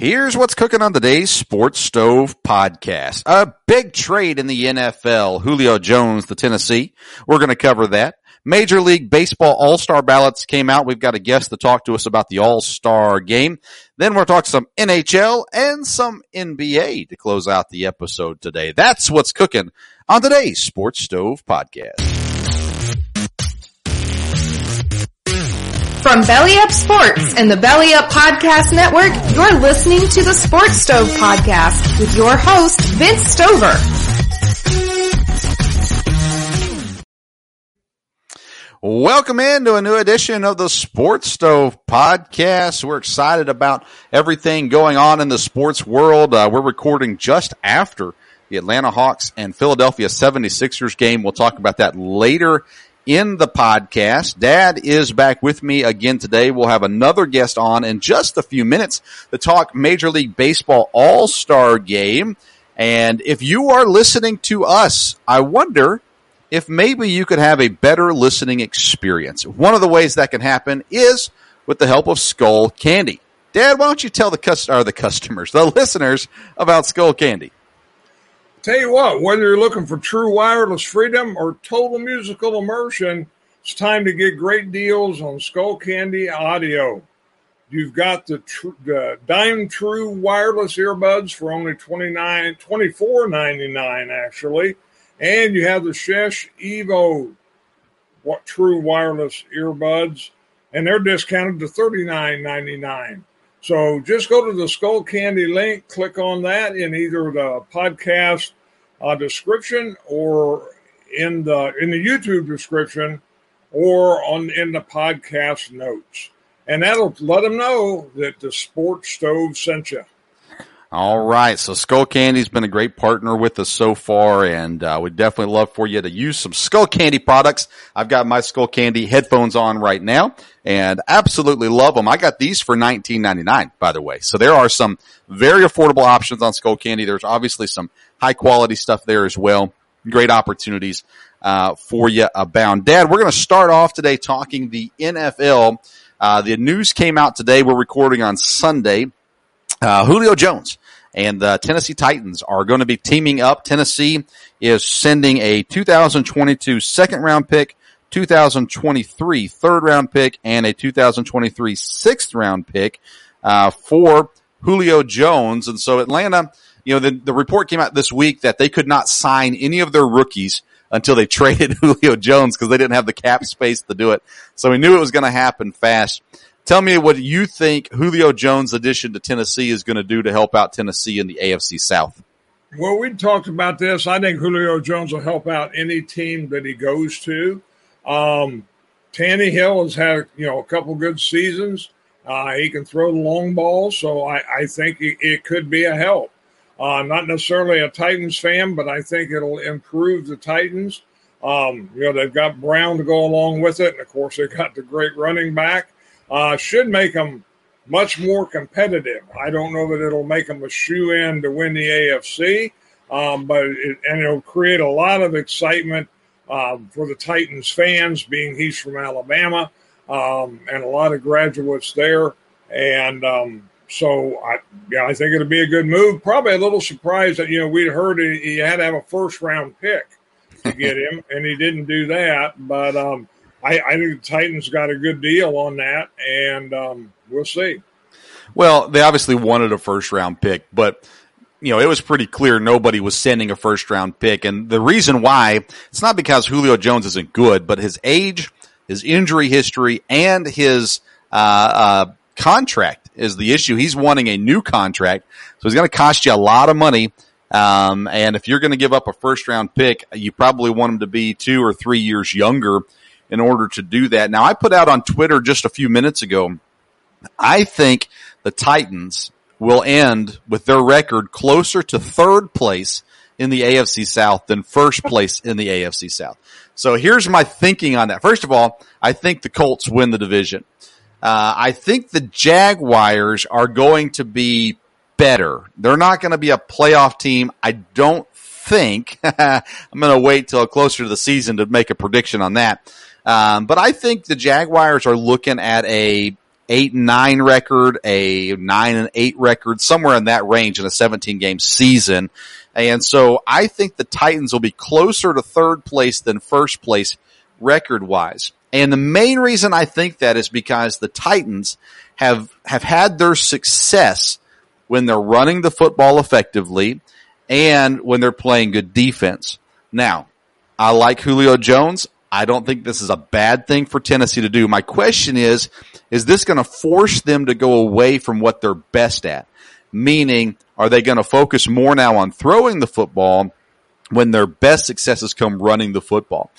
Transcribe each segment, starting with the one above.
Here's what's cooking on today's Sports Stove podcast. A big trade in the NFL. Julio Jones, the Tennessee. We're going to cover that. Major League Baseball All-Star ballots came out. We've got a guest to talk to us about the All-Star game. Then we're talking some NHL and some NBA to close out the episode today. That's what's cooking on today's Sports Stove podcast. From Belly Up Sports and the Belly Up Podcast Network, you're listening to the Sports Stove Podcast with your host, Vince Stover. Welcome into a new edition of the Sports Stove podcast. We're excited about everything going on in the sports world. Uh, we're recording just after the Atlanta Hawks and Philadelphia 76ers game. We'll talk about that later in the podcast. Dad is back with me again today. We'll have another guest on in just a few minutes to talk Major League Baseball All-Star game. And if you are listening to us, I wonder if maybe you could have a better listening experience. One of the ways that can happen is with the help of Skull Candy. Dad, why don't you tell the cust- or the customers, the listeners about Skull Candy? Tell you what, whether you're looking for true wireless freedom or total musical immersion, it's time to get great deals on Skull Candy Audio. You've got the, tr- the Dime True wireless earbuds for only $29, $24.99 actually and you have the Sesh Evo what true wireless earbuds, and they're discounted to $39.99. So just go to the Skull Candy link, click on that in either the podcast uh, description or in the in the YouTube description or on in the podcast notes. And that'll let them know that the Sports Stove sent you. All right. So Skull Candy's been a great partner with us so far, and uh, we'd definitely love for you to use some Skull Candy products. I've got my Skull Candy headphones on right now, and absolutely love them. I got these for nineteen ninety nine, by the way. So there are some very affordable options on Skull Candy. There's obviously some high quality stuff there as well. Great opportunities uh, for you abound. Dad, we're going to start off today talking the NFL. Uh, the news came out today. We're recording on Sunday. Uh, Julio Jones and the Tennessee Titans are going to be teaming up. Tennessee is sending a 2022 second round pick, 2023 third round pick, and a 2023 sixth round pick uh, for Julio Jones. And so Atlanta, you know, the, the report came out this week that they could not sign any of their rookies until they traded Julio Jones because they didn't have the cap space to do it. So we knew it was going to happen fast. Tell me what you think Julio Jones' addition to Tennessee is going to do to help out Tennessee in the AFC South. Well, we talked about this. I think Julio Jones will help out any team that he goes to. Um, Tannehill has had you know a couple good seasons. Uh, he can throw the long ball, so I, I think it, it, could be a help. Uh, not necessarily a Titans fan, but I think it'll improve the Titans. Um, you know, they've got Brown to go along with it, and of course they've got the great running back uh, should make them much more competitive. I don't know that it'll make them a shoe in to win the AFC, um, but it, and it'll create a lot of excitement um, for the Titans fans, being he's from Alabama, um, and a lot of graduates there. And um, so, I, yeah, I think it'll be a good move. Probably a little surprised that you know we'd heard he, he had to have a first round pick to get him, and he didn't do that. But um, I, I, think the Titans got a good deal on that, and um, we'll see. Well, they obviously wanted a first round pick, but you know, it was pretty clear nobody was sending a first round pick. And the reason why, it's not because Julio Jones isn't good, but his age, his injury history, and his, uh, uh, contract is the issue. He's wanting a new contract. So he's going to cost you a lot of money. Um, and if you're going to give up a first round pick, you probably want him to be two or three years younger in order to do that. Now I put out on Twitter just a few minutes ago. I think the Titans will end with their record closer to third place in the AFC South than first place in the AFC South. So here's my thinking on that. First of all, I think the Colts win the division. Uh, I think the Jaguars are going to be better. They're not going to be a playoff team. I don't think. I'm going to wait till closer to the season to make a prediction on that. Um, but I think the Jaguars are looking at a eight and nine record, a nine and eight record, somewhere in that range in a 17 game season. And so I think the Titans will be closer to third place than first place record wise. And the main reason I think that is because the Titans have, have had their success when they're running the football effectively and when they're playing good defense. Now, I like Julio Jones. I don't think this is a bad thing for Tennessee to do. My question is, is this going to force them to go away from what they're best at? Meaning, are they going to focus more now on throwing the football when their best successes come running the football?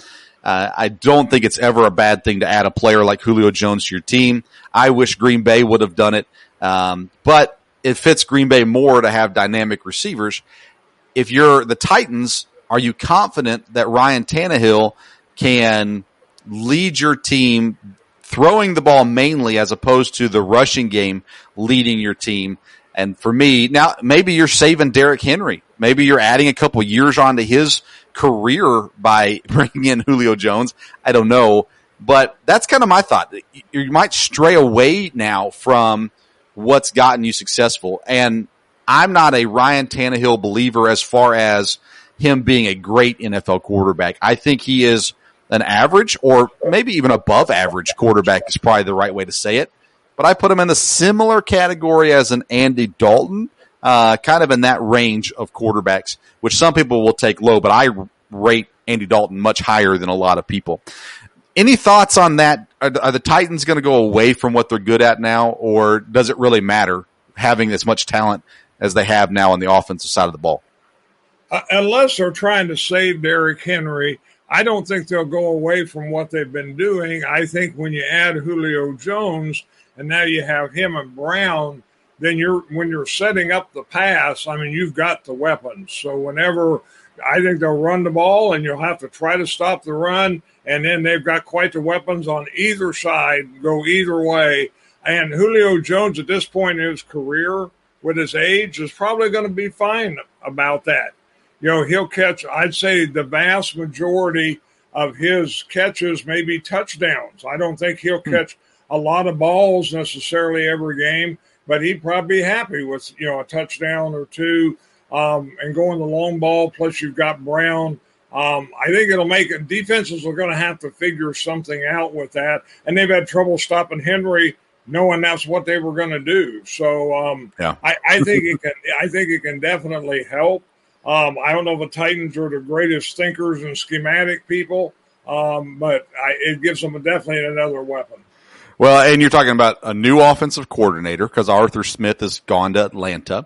Uh, I don't think it's ever a bad thing to add a player like Julio Jones to your team. I wish Green Bay would have done it. Um, but it fits Green Bay more to have dynamic receivers. If you're the Titans, are you confident that Ryan Tannehill can lead your team throwing the ball mainly as opposed to the rushing game leading your team. And for me, now maybe you're saving Derrick Henry. Maybe you're adding a couple years onto his career by bringing in Julio Jones. I don't know, but that's kind of my thought. You might stray away now from what's gotten you successful. And I'm not a Ryan Tannehill believer as far as him being a great NFL quarterback. I think he is an average or maybe even above average quarterback is probably the right way to say it. But I put him in a similar category as an Andy Dalton, uh, kind of in that range of quarterbacks, which some people will take low, but I rate Andy Dalton much higher than a lot of people. Any thoughts on that? Are, are the Titans going to go away from what they're good at now, or does it really matter having as much talent as they have now on the offensive side of the ball? Uh, unless they're trying to save Derrick Henry, I don't think they'll go away from what they've been doing. I think when you add Julio Jones and now you have him and Brown, then you're when you're setting up the pass, I mean you've got the weapons. So whenever I think they'll run the ball and you'll have to try to stop the run and then they've got quite the weapons on either side, go either way. And Julio Jones at this point in his career with his age is probably going to be fine about that you know, he'll catch, I'd say the vast majority of his catches may be touchdowns. I don't think he'll hmm. catch a lot of balls necessarily every game, but he'd probably be happy with, you know, a touchdown or two um, and going the long ball. Plus, you've got Brown. Um, I think it'll make it, defenses are going to have to figure something out with that. And they've had trouble stopping Henry knowing that's what they were going to do. So um, yeah. I, I think it can. I think it can definitely help. Um, I don't know if the Titans are the greatest thinkers and schematic people, um, but I, it gives them definitely another weapon. Well, and you're talking about a new offensive coordinator because Arthur Smith has gone to Atlanta.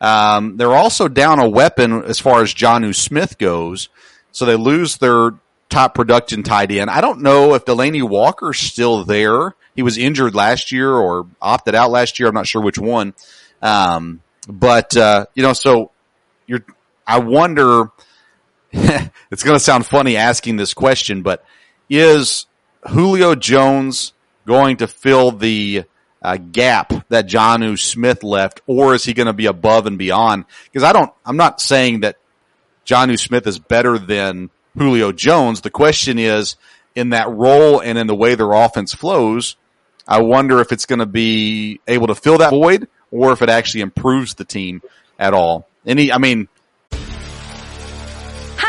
Um, they're also down a weapon as far as Jonnu Smith goes, so they lose their top production tight end. I don't know if Delanie Walker's still there. He was injured last year or opted out last year. I'm not sure which one. Um, but uh, you know, so you're I wonder, it's going to sound funny asking this question, but is Julio Jones going to fill the uh, gap that Jonnu Smith left, or is he going to be above and beyond? Because I don't, I'm not saying that Jonnu Smith is better than Julio Jones. The question is, in that role and in the way their offense flows, I wonder if it's going to be able to fill that void or if it actually improves the team at all. Any, I mean.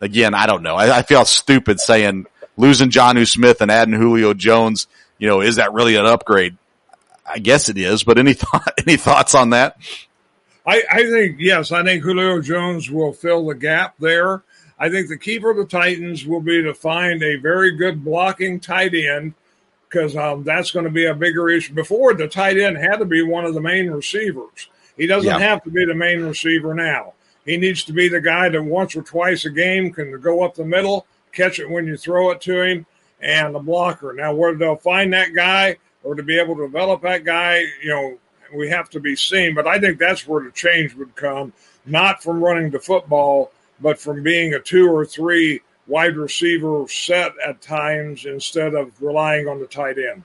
Again, I don't know. I, I feel stupid saying losing Jonnu Smith and adding Julio Jones – you know, is that really an upgrade? I guess it is, but any thought, any thoughts on that? I, I think, yes, I think Julio Jones will fill the gap there. I think the key for the Titans will be to find a very good blocking tight end because um, that's going to be a bigger issue. Before, the tight end had to be one of the main receivers. He doesn't yeah. have to be the main receiver now. He needs to be the guy that once or twice a game can go up the middle, catch it when you throw it to him, and the blocker. Now, whether they'll find that guy or to be able to develop that guy, you know, we have to be seen. But I think that's where the change would come, not from running the football, but from being a two or three wide receiver set at times instead of relying on the tight end.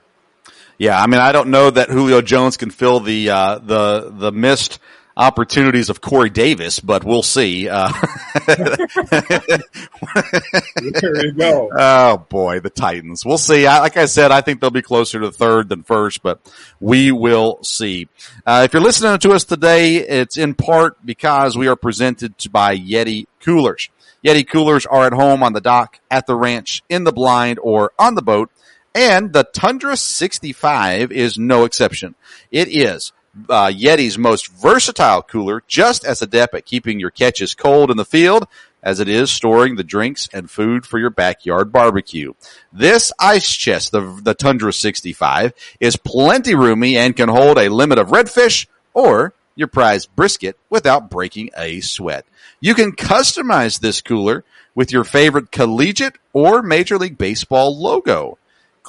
Yeah, I mean, I don't know that Julio Jones can fill the uh, the the missed opportunities of Corey Davis, but we'll see. Uh, there you go. Oh boy, the Titans. We'll see. I, like I said, I think they'll be closer to third than first, but we will see. Uh, if you're listening to us today, it's in part because we are presented by Yeti Coolers. Yeti Coolers are at home on the dock, at the ranch, in the blind, or on the boat. And the Tundra 65 is no exception. It is uh, Yeti's most versatile cooler, just as adept at keeping your catches cold in the field as it is storing the drinks and food for your backyard barbecue. This ice chest, the, the Tundra 65, is plenty roomy and can hold a limit of redfish or your prized brisket without breaking a sweat. You can customize this cooler with your favorite collegiate or Major League Baseball logo.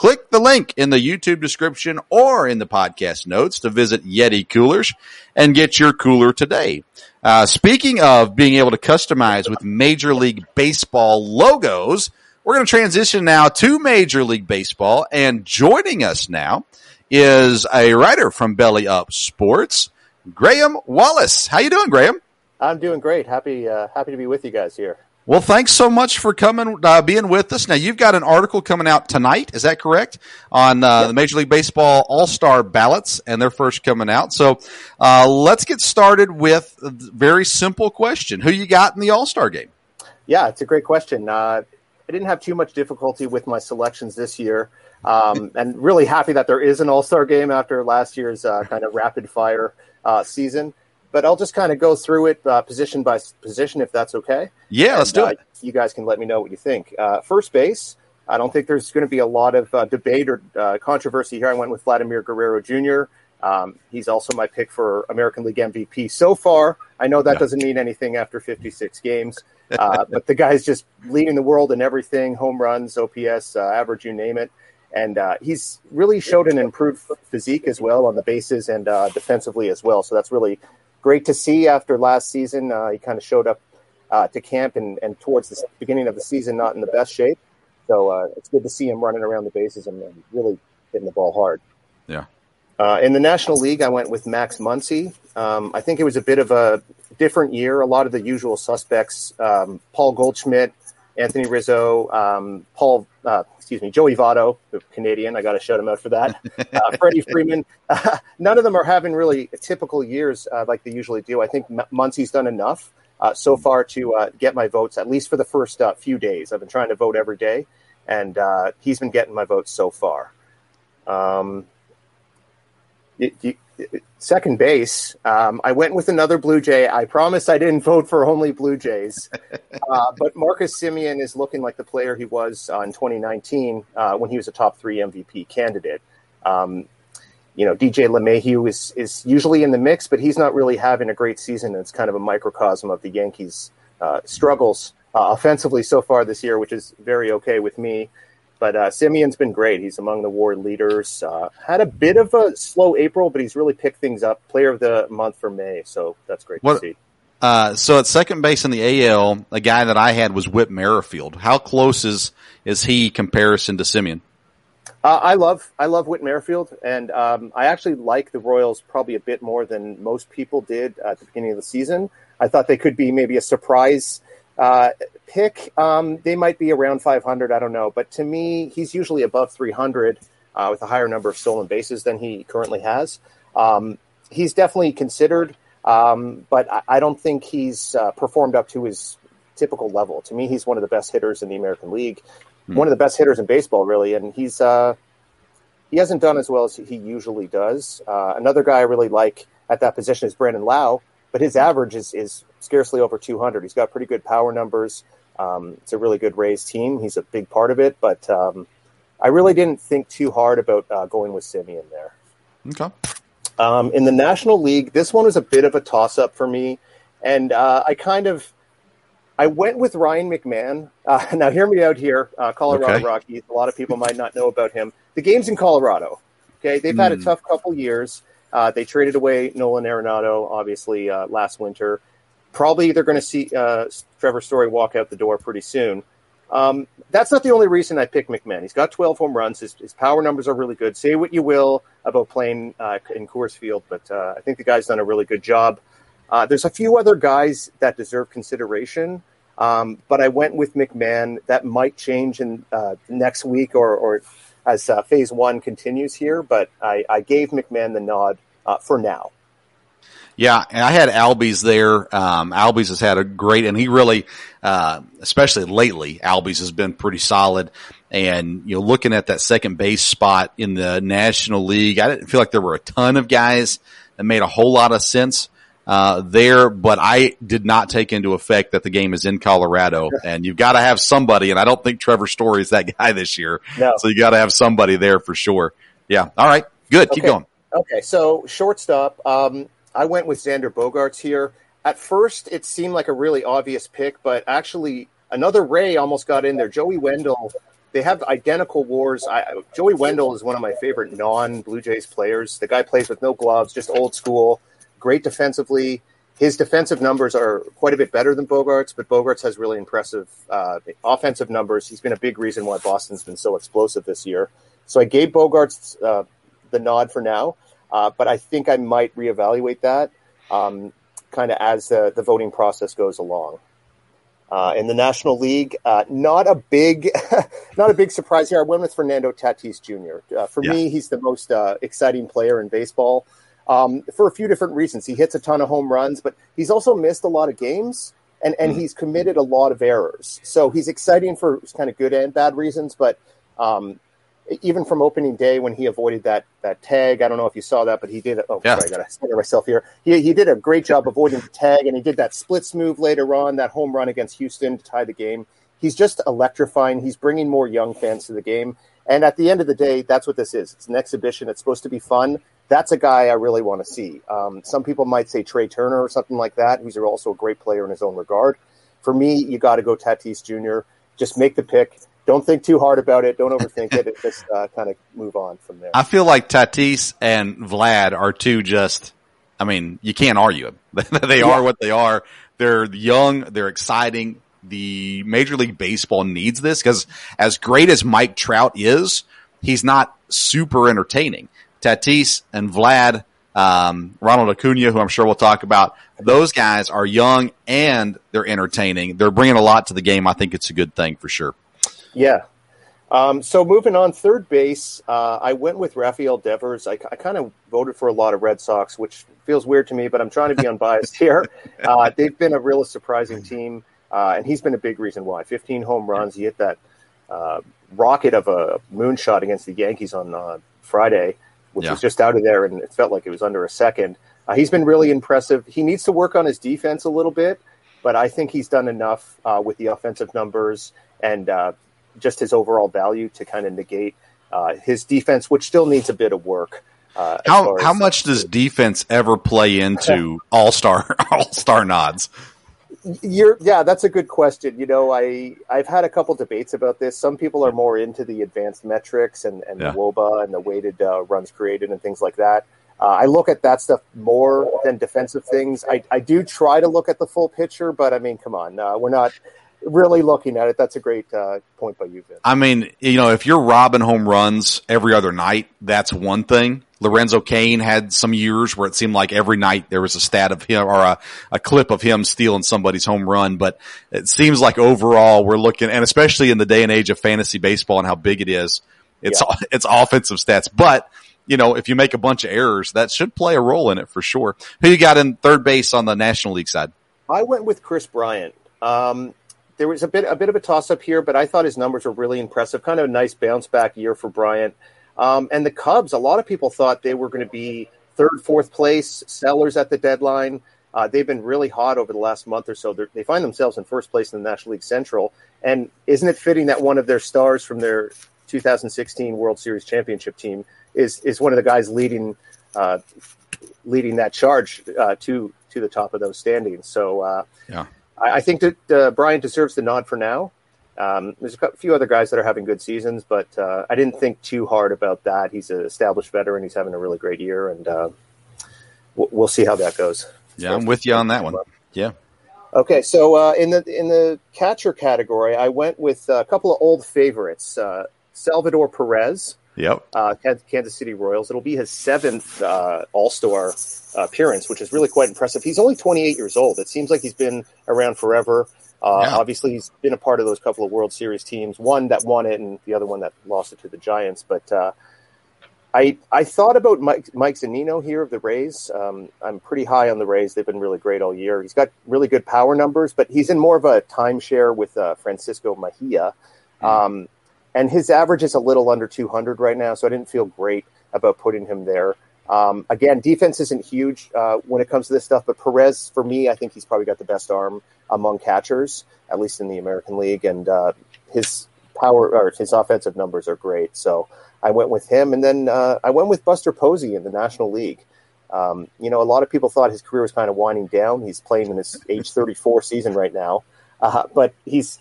Click the link in the YouTube description or in the podcast notes to visit Yeti Coolers and get your cooler today. Uh, speaking of being able to customize with Major League Baseball logos, we're going to transition now to Major League Baseball and joining us now is a writer from Belly Up Sports, Graeme Wallace. How you doing, Graeme? I'm doing great. Happy, uh, happy to be with you guys here. Well, thanks so much for coming, uh, being with us. Now, you've got an article coming out tonight. Is that correct? On uh, yep. the Major League Baseball All Star ballots, and they're first coming out. So, uh, let's get started with a very simple question: Who you got in the All Star game? Yeah, it's a great question. Uh, I didn't have too much difficulty with my selections this year, um, and really happy that there is an All Star game after last year's uh, kind of rapid fire uh, season but I'll just kind of go through it uh, position by position if that's okay. Yeah, let's do uh, it. You guys can let me know what you think. Uh, first base, I don't think there's going to be a lot of uh, debate or uh, controversy here. I went with Vladimir Guerrero Jr. Um, he's also my pick for American League MVP so far. I know that yeah. doesn't mean anything after 56 games, uh, but the guy's just leading the world in everything home runs, OPS, average, you name it. And he's really showed an improved physique as well on the bases and defensively as well. So that's really great to see after last season. Uh, he kind of showed up uh, to camp and, and towards the beginning of the season, not in the best shape. So uh, it's good to see him running around the bases and really hitting the ball hard. Yeah. Uh, in the National League, I went with Max Muncy. Um, I think it was a bit of a different year. A lot of the usual suspects: um, Paul Goldschmidt, Anthony Rizzo, um, Paul, uh, excuse me, Joey Votto, the Canadian. I got to shout him out for that. Uh, Freddie Freeman. Uh, none of them are having really typical years uh, like they usually do. I think M- Muncy's done enough uh, so far to uh, get my votes, at least for the first few days. I've been trying to vote every day, and he's been getting my votes so far. Um, you, you, second base, um, I went with another Blue Jay. I promise I didn't vote for only Blue Jays, uh, but Marcus Semien is looking like the player he was uh, in 2019 uh, when he was a top three MVP candidate. Um, you know, DJ LeMahieu is is usually in the mix, but he's not really having a great season. It's kind of a microcosm of the Yankees' uh, struggles uh, offensively so far this year, which is very okay with me. But uh, Semien's been great. He's among the WAR leaders. Uh, had a bit of a slow April, but he's really picked things up. Player of the month for May, so that's great What- to see. Uh, so at second base in the AL, a guy that I had was Whit Merrifield. How close is is he comparison to Semien? Uh, I love I love Whit Merrifield, and um, I actually like the Royals probably a bit more than most people did at the beginning of the season. I thought they could be maybe a surprise uh, pick. Um, they might be around 500, I don't know, but to me, he's usually above 300 uh, with a higher number of stolen bases than he currently has. Um, he's definitely considered, um, but I, I don't think he's uh, performed up to his typical level. To me, he's one of the best hitters in the American League, one of the best hitters in baseball, really, and he's uh, he hasn't done as well as he usually does. Uh, another guy I really like at that position is Brandon Lowe, but his average is, is scarcely over 200. He's got pretty good power numbers. Um, it's a really good Rays team. He's a big part of it, but um, I really didn't think too hard about uh, going with Semien there. Okay. Um, in the National League, this one was a bit of a toss up for me, and uh, I kind of I went with Ryan McMahon. Uh, now, hear me out here, uh, Colorado Okay. Rockies. A lot of people might not know about him. The game's in Colorado. Okay, they've had a Hmm. tough couple years. Uh, they traded away Nolan Arenado, obviously uh, last winter. Probably they're going to see uh, Trevor Story walk out the door pretty soon. Um, that's not the only reason I picked McMahon. He's got 12 home runs. His, his power numbers are really good. Say what you will about playing uh, in Coors Field, but uh, I think the guy's done a really good job. Uh, there's a few other guys that deserve consideration, um, but I went with McMahon. That might change in next week or, or as uh, Phase One continues here. But I, I gave McMahon the nod uh, for now. Yeah, and I had Albies there. Um, Albies has had a great, and he really, uh, especially lately, Albies has been pretty solid. And you know, looking at that second base spot in the National League, I didn't feel like there were a ton of guys that made a whole lot of sense uh, there, but I did not take into effect that the game is in Colorado, and you've got to have somebody. And I don't think Trevor Story is that guy this year, No. so you got to have somebody there for sure. Yeah. All right. Good. Keep going. Okay, so shortstop, um, I went with Xander Bogaerts here. At first, it seemed like a really obvious pick, but actually, another Ray almost got in there. Joey Wendle. They have identical wars. I, Joey Wendle is one of my favorite non-Blue Jays players. The guy plays with no gloves, just old school, great defensively. His defensive numbers are quite a bit better than Bogaerts, but Bogaerts has really impressive uh, offensive numbers. He's been a big reason why Boston's been so explosive this year. So I gave Bogaerts uh, the nod for now, uh, but I think I might reevaluate that um, kind of as the, the voting process goes along. Uh, in the National League, uh, not a big, not a big surprise here. I went with Fernando Tatis Jr. Uh, for Yeah. me, he's the most uh, exciting player in baseball um, for a few different reasons. He hits a ton of home runs, but he's also missed a lot of games, and and he's committed a lot of errors. So he's exciting for kind of good and bad reasons, but um, even from opening day when he avoided that that tag. I don't know if you saw that, but he did. Oh, Yeah. sorry, I got to center myself here. He he did a great job avoiding the tag, and he did that splits move later on, that home run against Houston to tie the game. He's just electrifying. He's bringing more young fans to the game, and at the end of the day, that's what this is. It's an exhibition. It's supposed to be fun. That's a guy I really want to see. Um, some people might say Trea Turner or something like that, who's also a great player in his own regard. For me, you got to go Tatis Jr. Just make the pick. Don't think too hard about it. Don't overthink it. Just uh, kind of move on from there. I feel like Tatis and Vlad are two just, I mean, you can't argue them. they Yeah. are what they are. They're young. They're exciting. The Major League Baseball needs this because as great as Mike Trout is, he's not super entertaining. Tatis and Vlad, um, Ronald Acuna, who I'm sure we'll talk about, those guys are young and they're entertaining. They're bringing a lot to the game. I think it's a good thing for sure. Yeah. Um, so moving on, third base, uh, I went with Rafael Devers. I, I kind of voted for a lot of Red Sox, which feels weird to me, but I'm trying to be unbiased here. Uh, they've been a real surprising team, uh, and he's been a big reason why. 15 home runs. He hit that uh, rocket of a moonshot against the Yankees on uh, Friday, which Yeah. was just out of there, and it felt like it was under a second. Uh, he's been really impressive. He needs to work on his defense a little bit, but I think he's done enough uh, with the offensive numbers and uh, just his overall value to kind of negate uh, his defense, which still needs a bit of work. Uh, how how much does defense ever play into all star all star nods? You're, yeah, that's a good question. You know, I I've had a couple debates about this. Some people are more into the advanced metrics and, and yeah. WOBA and the weighted uh, runs created and things like that. Uh, I look at that stuff more than defensive things. I, I do try to look at the full picture, but I mean, come on, uh, we're not really looking at it. That's a great uh, point by you, Vince. I mean, you know, if you're robbing home runs every other night, that's one thing. Lorenzo Cain had some years where it seemed like every night there was a stat of him or a, a clip of him stealing somebody's home run. But it seems like overall we're looking, and especially in the day and age of fantasy baseball and how big it is, it's, yeah. it's offensive stats. But, you know, if you make a bunch of errors, that should play a role in it for sure. Who you got in third base on the National League side? I went with Kris Bryant. Um, there was a bit a bit of a toss up here, but I thought his numbers were really impressive. Kind of a nice bounce back year for Bryant. Um, and the Cubs, a lot of people thought they were going to be third, fourth place sellers at the deadline. Uh, they've been really hot over the last month or so. They're, they find themselves in first place in the National League Central. And isn't it fitting that one of their stars from their 2016 World Series championship team is is one of the guys leading uh, leading that charge uh, to to the top of those standings? So uh, yeah. I, I, think that uh, Bryant deserves the nod for now. Um, there's a few other guys that are having good seasons, but uh, I didn't think too hard about that. He's an established veteran. He's having a really great year, and uh, we'll, we'll, see how that goes. Yeah, I'm with you on that one. Yeah. Okay, so uh, in the in the catcher category, I went with a couple of old favorites: uh, Salvador Perez. Yep. Uh, Kansas City Royals. It'll be his seventh uh, All Star appearance, which is really quite impressive. He's only 28 years old. It seems like he's been around forever. Uh, yeah. Obviously, he's been a part of those couple of World Series teams. One that won it, and the other one that lost it to the Giants. But uh, I I thought about Mike Mike Zunino here of the Rays. Um, I'm pretty high on the Rays. They've been really great all year. He's got really good power numbers, but he's in more of a timeshare with uh, Francisco Mejia, mm. um, and his average is a little under 200 right now. So I didn't feel great about putting him there. Um, again, defense isn't huge uh, when it comes to this stuff, but Perez, for me, I think he's probably got the best arm among catchers, at least in the American League, and uh, his power or his offensive numbers are great. So I went with him, and then uh, I went with Buster Posey in the National League. Um, you know, a lot of people thought his career was kind of winding down. He's playing in his age 34 season right now, uh, but he's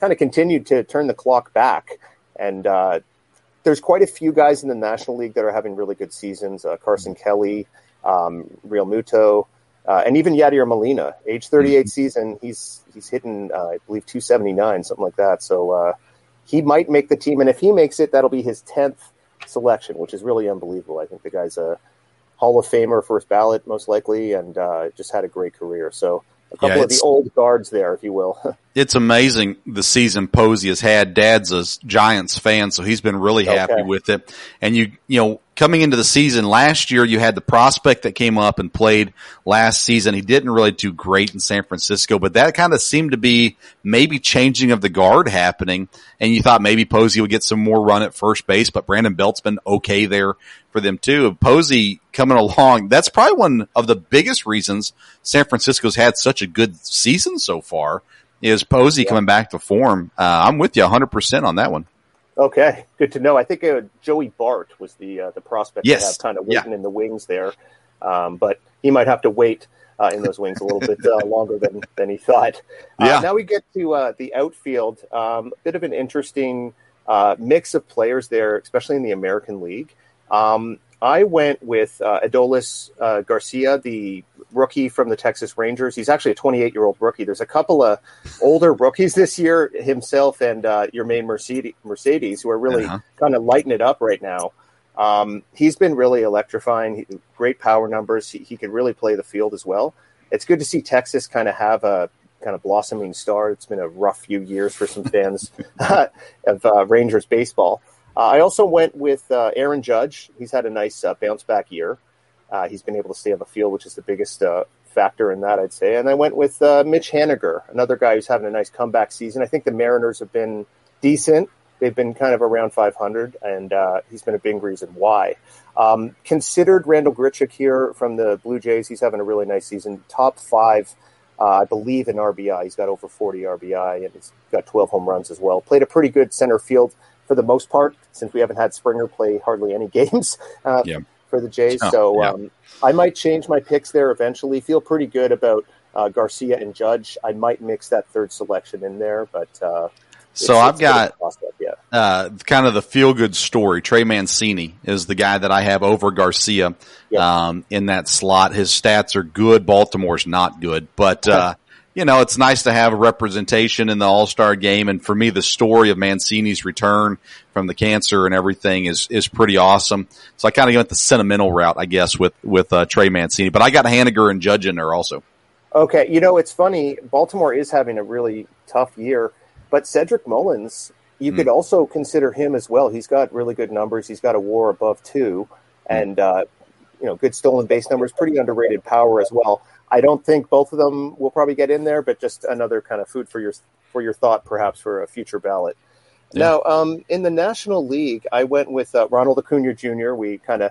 kind of continued to turn the clock back. And uh, there's quite a few guys in the National League that are having really good seasons. Uh, Carson Kelly, um, Realmuto, uh, and even Yadier Molina, age 38 mm-hmm. season, he's he's hitting, uh, I believe, 279, something like that. So uh, he might make the team, and if he makes it, that'll be his 10th selection, which is really unbelievable. I think the guy's a Hall of Famer, first ballot, most likely, and uh, just had a great career. So a couple yeah, of the old guards there, if you will. it's amazing the season Posey has had. Dad's a Giants fan, so he's been really happy okay. with it. And you, you know, coming into the season last year, you had the prospect that came up and played last season. He didn't really do great in San Francisco, but that kind of seemed to be maybe changing of the guard happening. And you thought maybe Posey would get some more run at first base, but Brandon Belt's been okay there for them too. Posey coming along, that's probably one of the biggest reasons San Francisco's had such a good season so far is Posey yeah. coming back to form. Uh, I'm with you 100% on that one. Okay, good to know. I think uh, Joey Bart was the uh, the prospect yes. have kind of waiting yeah. in the wings there, um, but he might have to wait uh, in those wings a little bit uh, longer than than he thought. Uh, yeah. Now we get to uh, the outfield. Um, a bit of an interesting mix of players there, especially in the American League. Um, I went with Adolis Garcia, the rookie from the Texas Rangers. He's actually a 28 year old rookie. There's a couple of older rookies this year, himself and uh, main Mercedes, Mercedes, who are really uh-huh. kind of lighting it up right now. Um, he's been really electrifying. He, great power numbers. He, he can really play the field as well. It's good to see Texas kind of have a kind of blossoming star. It's been a rough few years for some fans of uh, Rangers baseball. Uh, I also went with uh, Aaron Judge. He's had a nice uh, bounce back year. Uh, he's been able to stay on the field, which is the biggest uh, factor in that, I'd say. And I went with uh, Mitch Haniger, another guy who's having a nice comeback season. I think the Mariners have been decent. They've been kind of around 500, and uh, he's been a big reason why. Um, considered Randal Grichuk here from the Blue Jays. He's having a really nice season. Top five, uh, I believe, in RBI. He's got over 40 RBI, and he's got 12 home runs as well. Played a pretty good center field for the most part, since we haven't had Springer play hardly any games. Uh, yeah for the Jays. Oh, so yeah. um, I might change my picks there eventually. Feel pretty good about uh, Garcia and Judge. I might mix that third selection in there, but uh, So I've it's a bit of a got yeah. uh, kind of the feel good story. Trey Mancini is the guy that I have over Garcia um, in that slot. His stats are good. Baltimore's not good, but uh, you know it's nice to have a representation in the All Star game. And for me, the story of Mancini's return from the cancer and everything is is pretty awesome. So I kind of went the sentimental route, I guess, with with uh, Trey Mancini. But I got Haniger and Judge in there also. Okay, you know it's funny. Baltimore is having a really tough year, but Cedric Mullins, you Hmm. could also consider him as well. He's got really good numbers. He's got a WAR above two, Hmm. and uh, you know, good stolen base numbers. Pretty underrated power as well. I don't think both of them will probably get in there, but just another kind of food for your for your thought, perhaps for a future ballot. Now, um, in the National League, I went with uh, Ronald Acuna Jr. We kind of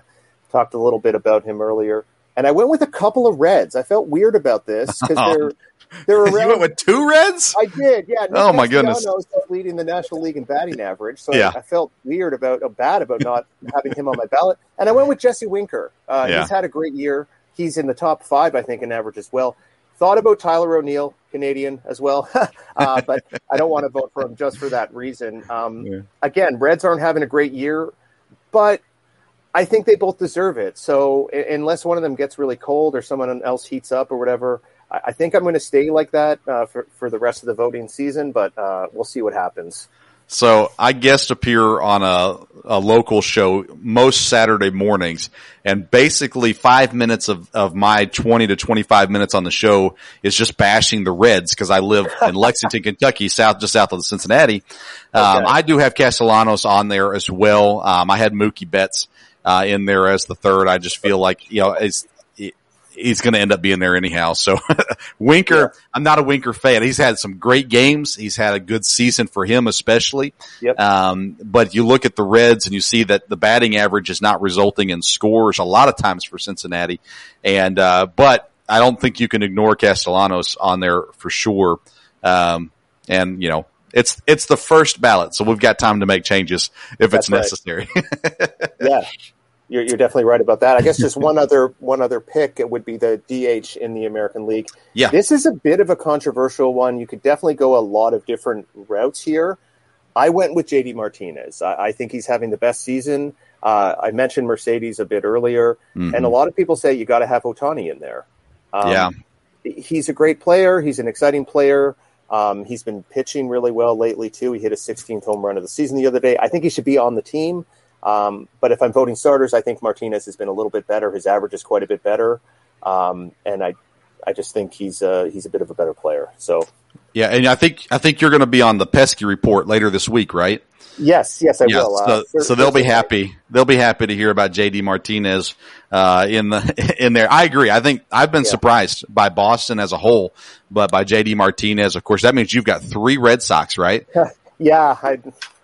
talked a little bit about him earlier, and I went with a couple of Reds. I felt weird about this because they're they're you went with two Reds? I did, yeah. Nick Oh, my goodness. Castellanos is leading the National League in batting average, so Yeah. I felt weird about, uh, bad about not having him on my ballot. And I went with Jesse Winker. Uh, Yeah. He's had a great year. He's in the top five, I think, in average as well. Thought about Tyler O'Neill, Canadian as well, uh, but I don't want to vote for him just for that reason. Um, Again, Reds aren't having a great year, but I think they both deserve it. So unless one of them gets really cold or someone else heats up or whatever, I, I think I'm going to stay like that uh, for for the rest of the voting season. But uh, we'll see what happens. So I guest appear on a, a local show most Saturday mornings and basically five minutes of, of my 20 to 25 minutes on the show is just bashing the Reds because I live in Lexington, Kentucky, south, just south of Cincinnati. Um, I do have Castellanos on there as well. Um, I had Mookie Betts, uh, in there as the third. I just feel like, you know, it's, he's going to end up being there anyhow. So Winker, I'm not a Winker fan. He's had some great games. He's had a good season for him, especially. Yep. Um, but you look at the Reds and you see that the batting average is not resulting in scores a lot of times for Cincinnati. And, uh, but I don't think you can ignore Castellanos on there for sure. Um, and you know, it's, it's the first ballot. So we've got time to make changes if That's it's right. necessary. yeah, you're, you're definitely right about that. I guess just one other one other pick it would be the DH in the American League. Yeah. this is a bit of a controversial one. You could definitely go a lot of different routes here. I went with JD Martinez. I, I think he's having the best season. Uh, I mentioned Mercedes a bit earlier, Mhm. and a lot of people say you got to have Ohtani in there. Um, Yeah. he's a great player. He's an exciting player. Um, he's been pitching really well lately too. He hit a 16th home run of the season the other day. I think he should be on the team. Um, but if I'm voting starters, I think Martinez has been a little bit better. His average is quite a bit better, um, and I, I just think he's a, he's a bit of a better player. So yeah. And I think, I think you're going to be on the Pesky report later this week, right? yes, yes, I yeah, will. So, Uh, so they'll be happy. They'll be happy to hear about JD Martinez uh, in the in there. I agree. I think I've been surprised by Boston as a whole, but by JD Martinez, of course, that means you've got three Red Sox, right? Yeah, I,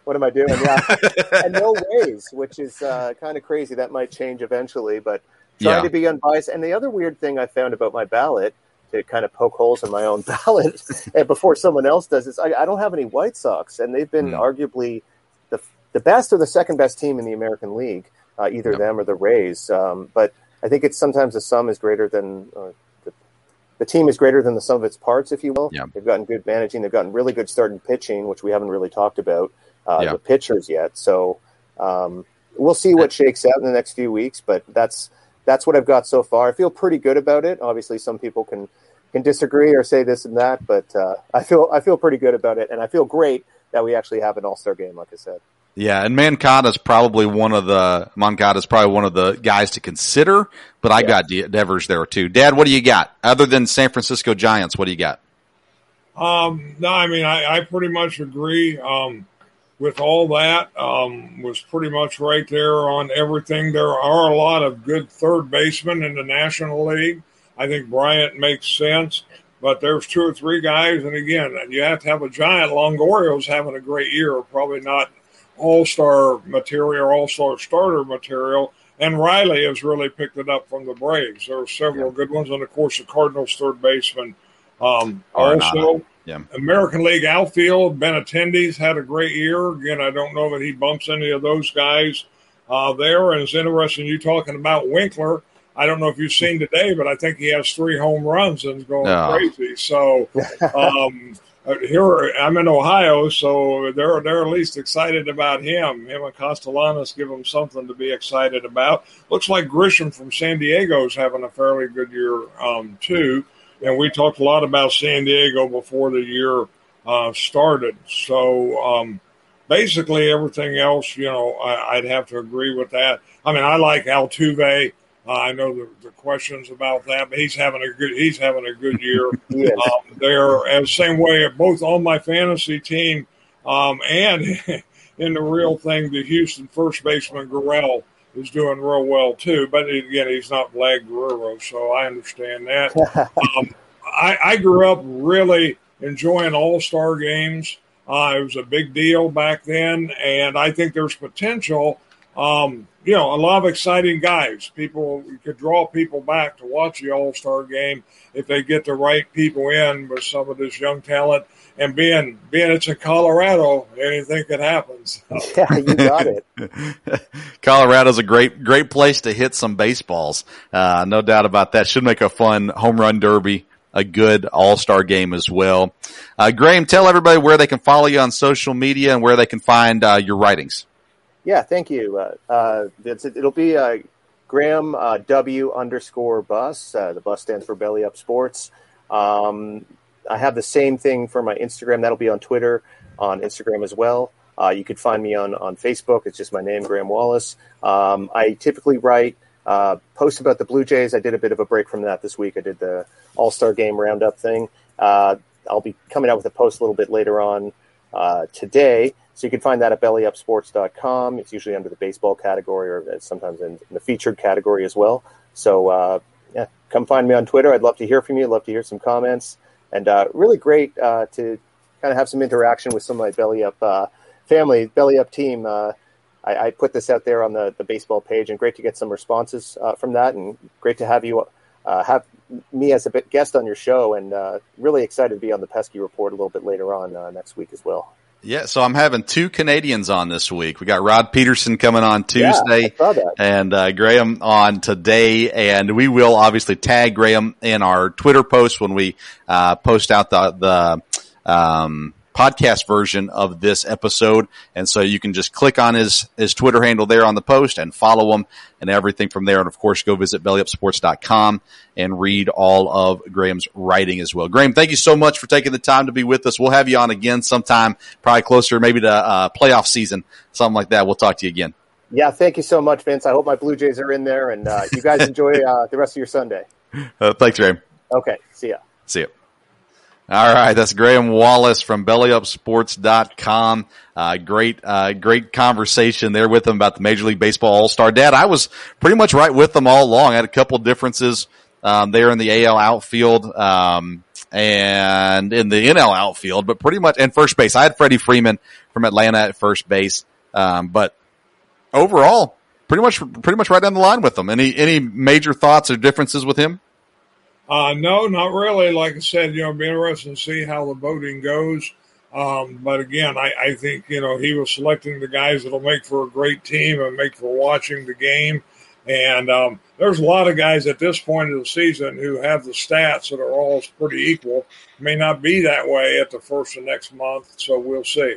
what am I doing? Yeah, and no ways, which is uh, kind of crazy. That might change eventually, but trying Yeah. to be unbiased. And the other weird thing I found about my ballot to kind of poke holes in my own ballot and before someone else does is I, I don't have any White Sox, and they've been Hmm. arguably the the best or the second best team in the American League, uh, either them or the Rays. Um, but I think it's sometimes the sum is greater than. Uh, the, the team is greater than the sum of its parts, if you will. They've gotten good managing. They've gotten really good starting pitching, which we haven't really talked about uh, Yeah. the pitchers yet. So um, we'll see what shakes out in the next few weeks. But that's that's what I've got so far. I feel pretty good about it. Obviously, some people can can disagree or say this and that, but uh, I feel I feel pretty good about it, and I feel great that we actually have an All Star game, like I said. Yeah, and Moncada's probably one of the Moncada's probably one of the guys to consider, but I got De- Devers there too. Dad, what do you got other than San Francisco Giants? What do you got? Um, no, I mean, I, I pretty much agree um, with all that. Um, was pretty much right there on everything. There are a lot of good third basemen in the National League. I think Bryant makes sense, but there's two or three guys, and again, you have to have a giant. Longoria's having a great year, probably not all star material, all star starter material. And Riley has really picked it up from the Braves. There are several good ones, and of course, the Cardinals' third baseman. Um, also, Yeah. American League outfield, Benintendi's had a great year. Again, I don't know that he bumps any of those guys. uh, there. And it's interesting you talking about Winkler. I don't know if you've seen today, but I think he has three home runs and is going Oh. crazy. So um, uh, here I'm in Ohio, so they're they're at least excited about him. Him and Castellanos give them something to be excited about. Looks like Grisham from San Diego is having a fairly good year um, too. And we talked a lot about San Diego before the year uh, started. So um, basically, everything else, you know, I, I'd have to agree with that. I mean, I like Altuve. Uh, I know the, the questions about that, but he's having a good he's having a good year. Yes. um, they're as same way both on my fantasy team um, and in the real thing, the Houston first baseman Gurriel is doing real well too. But again, he's not Vlad Guerrero, so I understand that. um, I, I grew up really enjoying All Star games. Uh, it was a big deal back then, and I think there's potential. Um, you know, a lot of exciting guys. People you could draw people back to watch the All Star game if they get the right people in with some of this young talent. And being being it's in Colorado, anything can happen. So. yeah, you got it. Colorado's a great, great place to hit some baseballs. Uh, no doubt about that. Should make a fun home run derby, a good all-star game as well. Uh, Graeme, tell everybody where they can follow you on social media and where they can find, uh, your writings. Yeah, thank you. Uh, uh, it's, it'll be uh, Graeme uh, W underscore bus. Uh, the bus stands for Belly Up Sports. Um, I have the same thing for my Instagram. That'll be on Twitter, on Instagram as well. Uh, you could find me on, on Facebook. It's just my name, Graeme Wallace. Um, I typically write uh, posts about the Blue Jays. I did a bit of a break from that this week. I did the All Star Game Roundup thing. Uh, I'll be coming out with a post a little bit later on uh, today. So you can find that at bellyupsports.com. It's usually under the baseball category or sometimes in, in the featured category as well. So uh, yeah, come find me on Twitter. I'd love to hear from you. I'd love to hear some comments. And uh, really great uh, to kind of have some interaction with some of my Belly Up uh, family, Belly Up team. Uh, I, I put this out there on the, the baseball page, and great to get some responses uh, from that, and great to have you uh, have me as a guest on your show, and really excited to be on the Pesky Report a little bit later on next week as well. Yeah, so I'm having two Canadians on this week. We got Rod Peterson coming on Tuesday Yeah, I saw that. and uh, Graeme on today, and we will obviously tag Graeme in our Twitter post when we uh, post out the the um, podcast version of this episode, and so you can just click on his his Twitter handle there on the post and follow him and everything from there. And of course, go visit bellyupsports.com and read all of Graeme's writing as well. Graeme, thank you so much for taking the time to be with us. We'll have you on again sometime, probably closer maybe to uh, playoff season, something like that. We'll talk to you again. Yeah, thank you so much, Vince. I hope my Blue Jays are in there, and uh, you guys enjoy uh, the rest of your Sunday. Uh, thanks, Graeme. Okay, see ya. See you. All right. That's Graeme Wallace from bellyupsports.com. Uh, great, uh, great conversation there with him about the Major League Baseball All-Star. Dad, I was pretty much right with them all along. I had a couple differences, um, there in the AL outfield, um, and in the NL outfield, but pretty much, and first base. I had Freddie Freeman from Atlanta at first base. Um, but overall, pretty much, pretty much right down the line with them. Any, any major thoughts or differences with him? Uh, no, not really. Like I said, you know, it'll be interesting to see how the voting goes. Um, but again, I, I think, you know, he was selecting the guys that'll make for a great team and make for watching the game. And um, there's a lot of guys at this point of the season who have the stats that are all pretty equal. May not be that way at the first of next month, so we'll see.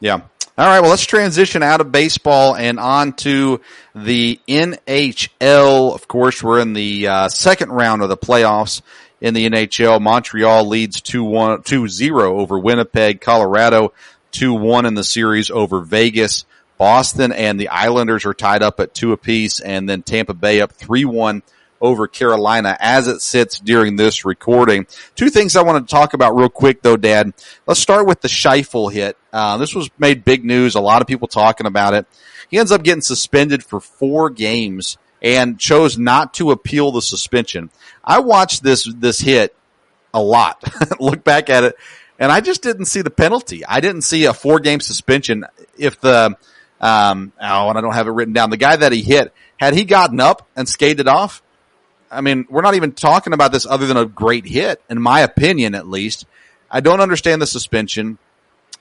Yeah. All right. Well, let's transition out of baseball and on to the NHL. Of course, we're in the uh, second round of the playoffs in the NHL. Montreal leads 2-1, 2-0 over Winnipeg. Colorado 2-1 in the series over Vegas. Boston and the Islanders are tied up at two apiece and then Tampa Bay up 3-1 over Carolina as it sits during this recording. Two things I want to talk about real quick though, Dad. Let's start with the Scheifele hit. Uh, this was made big news. A lot of people talking about it. He ends up getting suspended for four games and chose not to appeal the suspension. I watched this, this hit a lot. Look back at it and I just didn't see the penalty. I didn't see a four game suspension. If the, um, oh, and I don't have it written down. The guy that he hit, had he gotten up and skated off, I mean, we're not even talking about this other than a great hit, in my opinion, at least. I don't understand the suspension.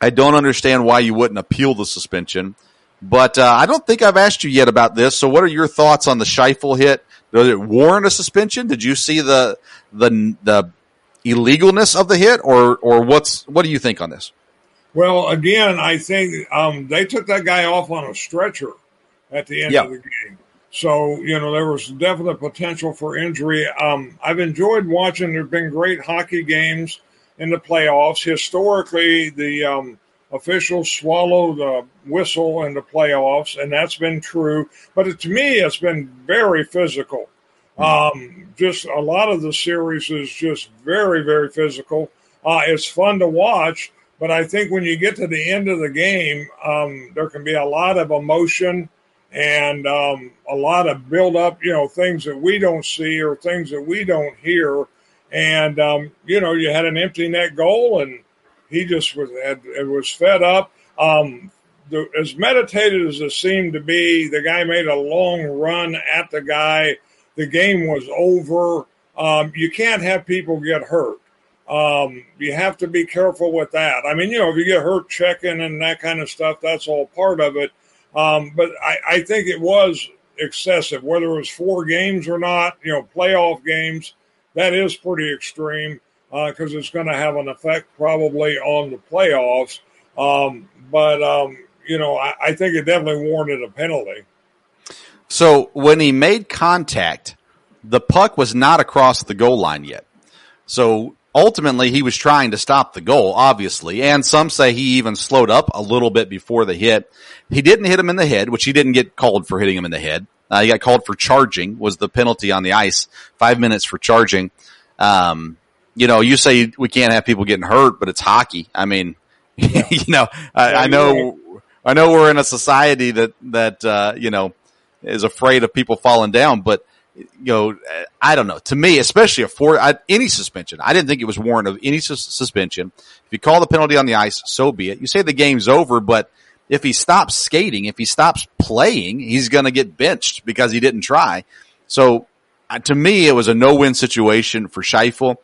I don't understand why you wouldn't appeal the suspension. But uh, I don't think I've asked you yet about this. So, what are your thoughts on the Scheifele hit? Does it warrant a suspension? Did you see the the the illegalness of the hit, or or what's what do you think on this? Well, again, I think um, they took that guy off on a stretcher at the end Yep. of the game. So, you know, there was definite potential for injury. Um, I've enjoyed watching. There have been great hockey games in the playoffs. Historically, the um, officials swallow the whistle in the playoffs, and that's been true. But it, to me, it's been very physical. Um, just a lot of the series is just very, very physical. Uh, it's fun to watch, but I think when you get to the end of the game, um, there can be a lot of emotion and um, a lot of build up, you know, things that we don't see or things that we don't hear. And, um, you know, you had an empty net goal and he just was, had, was fed up. Um, the, as meditated as it seemed to be, the guy made a long run at the guy. The game was over. Um, you can't have people get hurt. Um, you have to be careful with that. I mean, you know, if you get hurt checking and that kind of stuff, that's all part of it. Um, but I, I think it was excessive, whether it was four games or not, you know, playoff games, that is pretty extreme because it's going to have an effect probably on the playoffs. Um, but, um, you know, I, I think it definitely warranted a penalty. So when he made contact, the puck was not across the goal line yet. So ultimately he was trying to stop the goal, obviously. And some say he even slowed up a little bit before the hit. He didn't hit him in the head, which he didn't get called for hitting him in the head. Uh, he got called for charging was the penalty on the ice. Five minutes for charging. Um, you know, you say we can't have people getting hurt, but it's hockey. I mean, you know, I, Yeah, I know, I know we're in a society that, that, uh, you know, is afraid of people falling down, but you know, I don't know. To me, especially a four, I, any suspension, I didn't think it was warrant of any sus- suspension. If you call the penalty on the ice, so be it. You say the game's over, but if he stops skating, if he stops playing, he's going to get benched because he didn't try. So uh, to me, it was a no-win situation for Scheifele.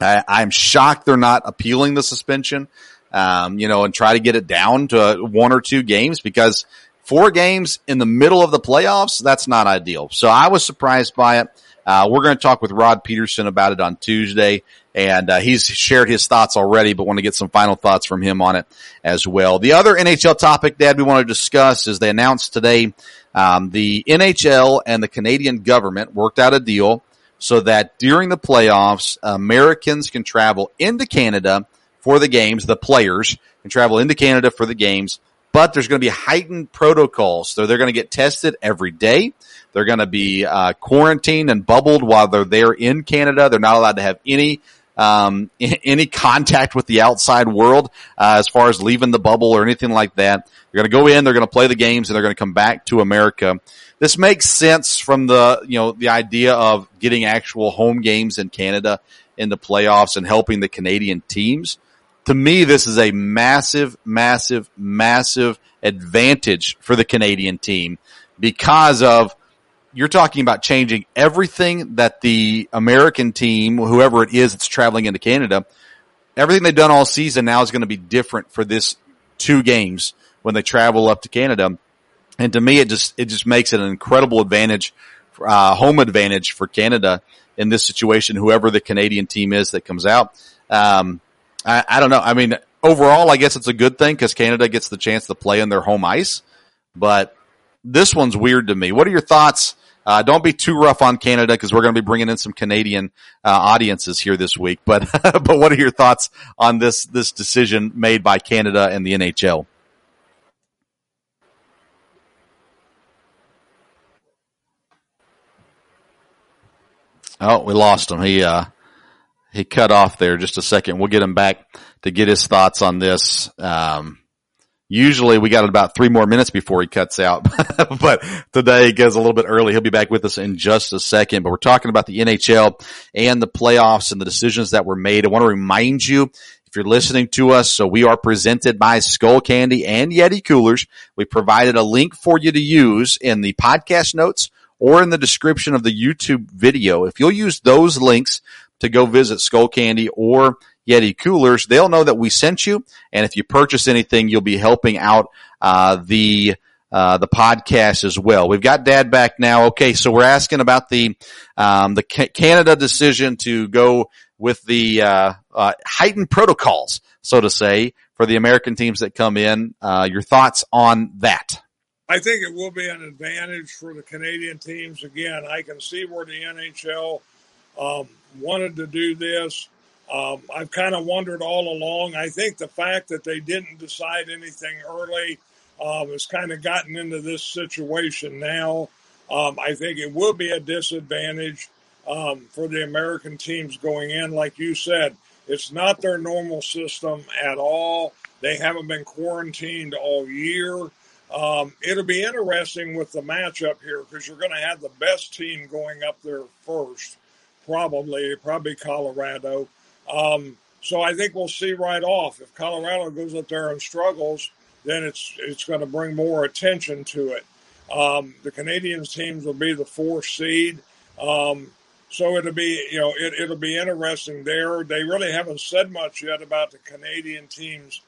I, I'm shocked they're not appealing the suspension, um, you know, and try to get it down to one or two games because four games in the middle of the playoffs, that's not ideal. So I was surprised by it. Uh, we're going to talk with Rod Peterson about it on Tuesday, and uh, he's shared his thoughts already, but want to get some final thoughts from him on it as well. The other NHL topic, Dad, we want to discuss is they announced today um, the NHL and the Canadian government worked out a deal so that during the playoffs, Americans can travel into Canada for the games. The players can travel into Canada for the games, but there's going to be heightened protocols. So they're going to get tested every day. They're going to be uh, quarantined and bubbled while they're there in Canada. They're not allowed to have any um, any contact with the outside world uh, as far as leaving the bubble or anything like that. They're going to go in, they're going to play the games, and they're going to come back to America. This makes sense from the you know the idea of getting actual home games in Canada in the playoffs and helping the Canadian teams. To me, this is a massive, massive, massive advantage for the Canadian team because of you're talking about changing everything that the American team, whoever it is that's traveling into Canada, everything they've done all season now is going to be different for this two games when they travel up to Canada. And to me, it just, it just makes it an incredible advantage, uh, home advantage for Canada in this situation, whoever the Canadian team is that comes out. Um, I, I don't know. I mean, overall, I guess it's a good thing because Canada gets the chance to play in their home ice, but this one's weird to me. What are your thoughts? Uh, don't be too rough on Canada because we're going to be bringing in some Canadian uh, audiences here this week. But but what are your thoughts on this this decision made by Canada and the NHL? Oh, we lost him. He uh he cut off there just a second. We'll get him back to get his thoughts on this. Um, Usually we got about three more minutes before he cuts out, but today he goes a little bit early. He'll be back with us in just a second, but we're talking about the NHL and the playoffs and the decisions that were made. I want to remind you, if you're listening to us, so we are presented by Skull Candy and Yeti Coolers. We provided a link for you to use in the podcast notes or in the description of the YouTube video. If you'll use those links to go visit Skull Candy or Yeti coolers, they'll know that we sent you. And if you purchase anything, you'll be helping out, uh, the, uh, the podcast as well. We've got Dad back now. Okay, so we're asking about the um, the Canada decision to go with the uh, uh, heightened protocols, so to say, for the American teams that come in. Uh, your thoughts on that? I think it will be an advantage for the Canadian teams. Again, I can see where the NHL um, wanted to do this. Um, I've kind of wondered all along. I think the fact that they didn't decide anything early um, has kind of gotten into this situation now. Um, I think it will be a disadvantage um, for the American teams going in. Like you said, it's not their normal system at all. They haven't been quarantined all year. Um, it'll be interesting with the matchup here because you're going to have the best team going up there first, probably, probably Colorado. Um, so I think we'll see right off if Colorado goes up there and struggles, then it's it's going to bring more attention to it. Um, the Canadians teams will be the fourth seed. Um, so it'll be, you know, it, it'll be interesting there. They really haven't said much yet about the Canadian teams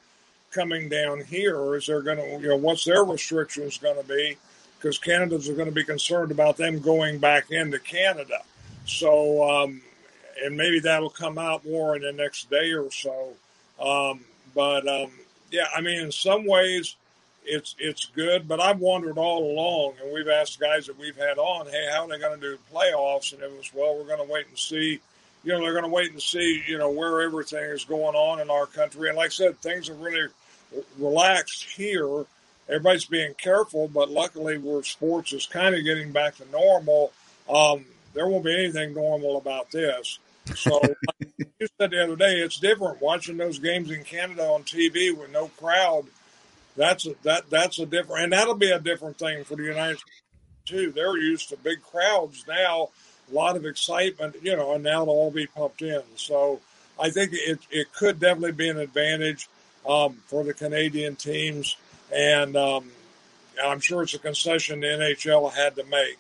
coming down here. Is they're going to, you know, what's their restrictions going to be? Because Canada's are going to be concerned about them going back into Canada. So, um, and maybe that'll come out more in the next day or so. Um, but um, yeah, I mean, in some ways, it's it's good. But I've wondered all along, and we've asked guys that we've had on, hey, how are they going to do playoffs? And it was, well, we're going to wait and see. You know, they're going to wait and see, you know, where everything is going on in our country. And like I said, things are really relaxed here. Everybody's being careful, but luckily, where sports is kind of getting back to normal, um, there won't be anything normal about this. So, like you said the other day, it's different watching those games in Canada on TV with no crowd that's a, that that's a different, and that'll be a different thing for the United States too. They're used to big crowds now, a lot of excitement, you know, and now they'll all be pumped in. So I think it it could definitely be an advantage um, for the Canadian teams, and um, I'm sure it's a concession the NHL had to make.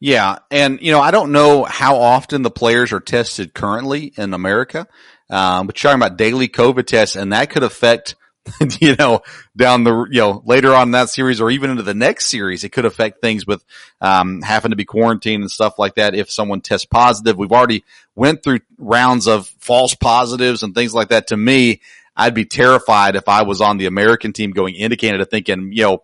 Yeah, and you know, I don't know how often the players are tested currently in America, um, but you're talking about daily COVID tests, and that could affect you know, down the, you know, later on in that series or even into the next series, it could affect things with, um, having to be quarantined and stuff like that. If someone tests positive, we've already went through rounds of false positives and things like that. To me, I'd be terrified if I was on the American team going into Canada thinking, you know,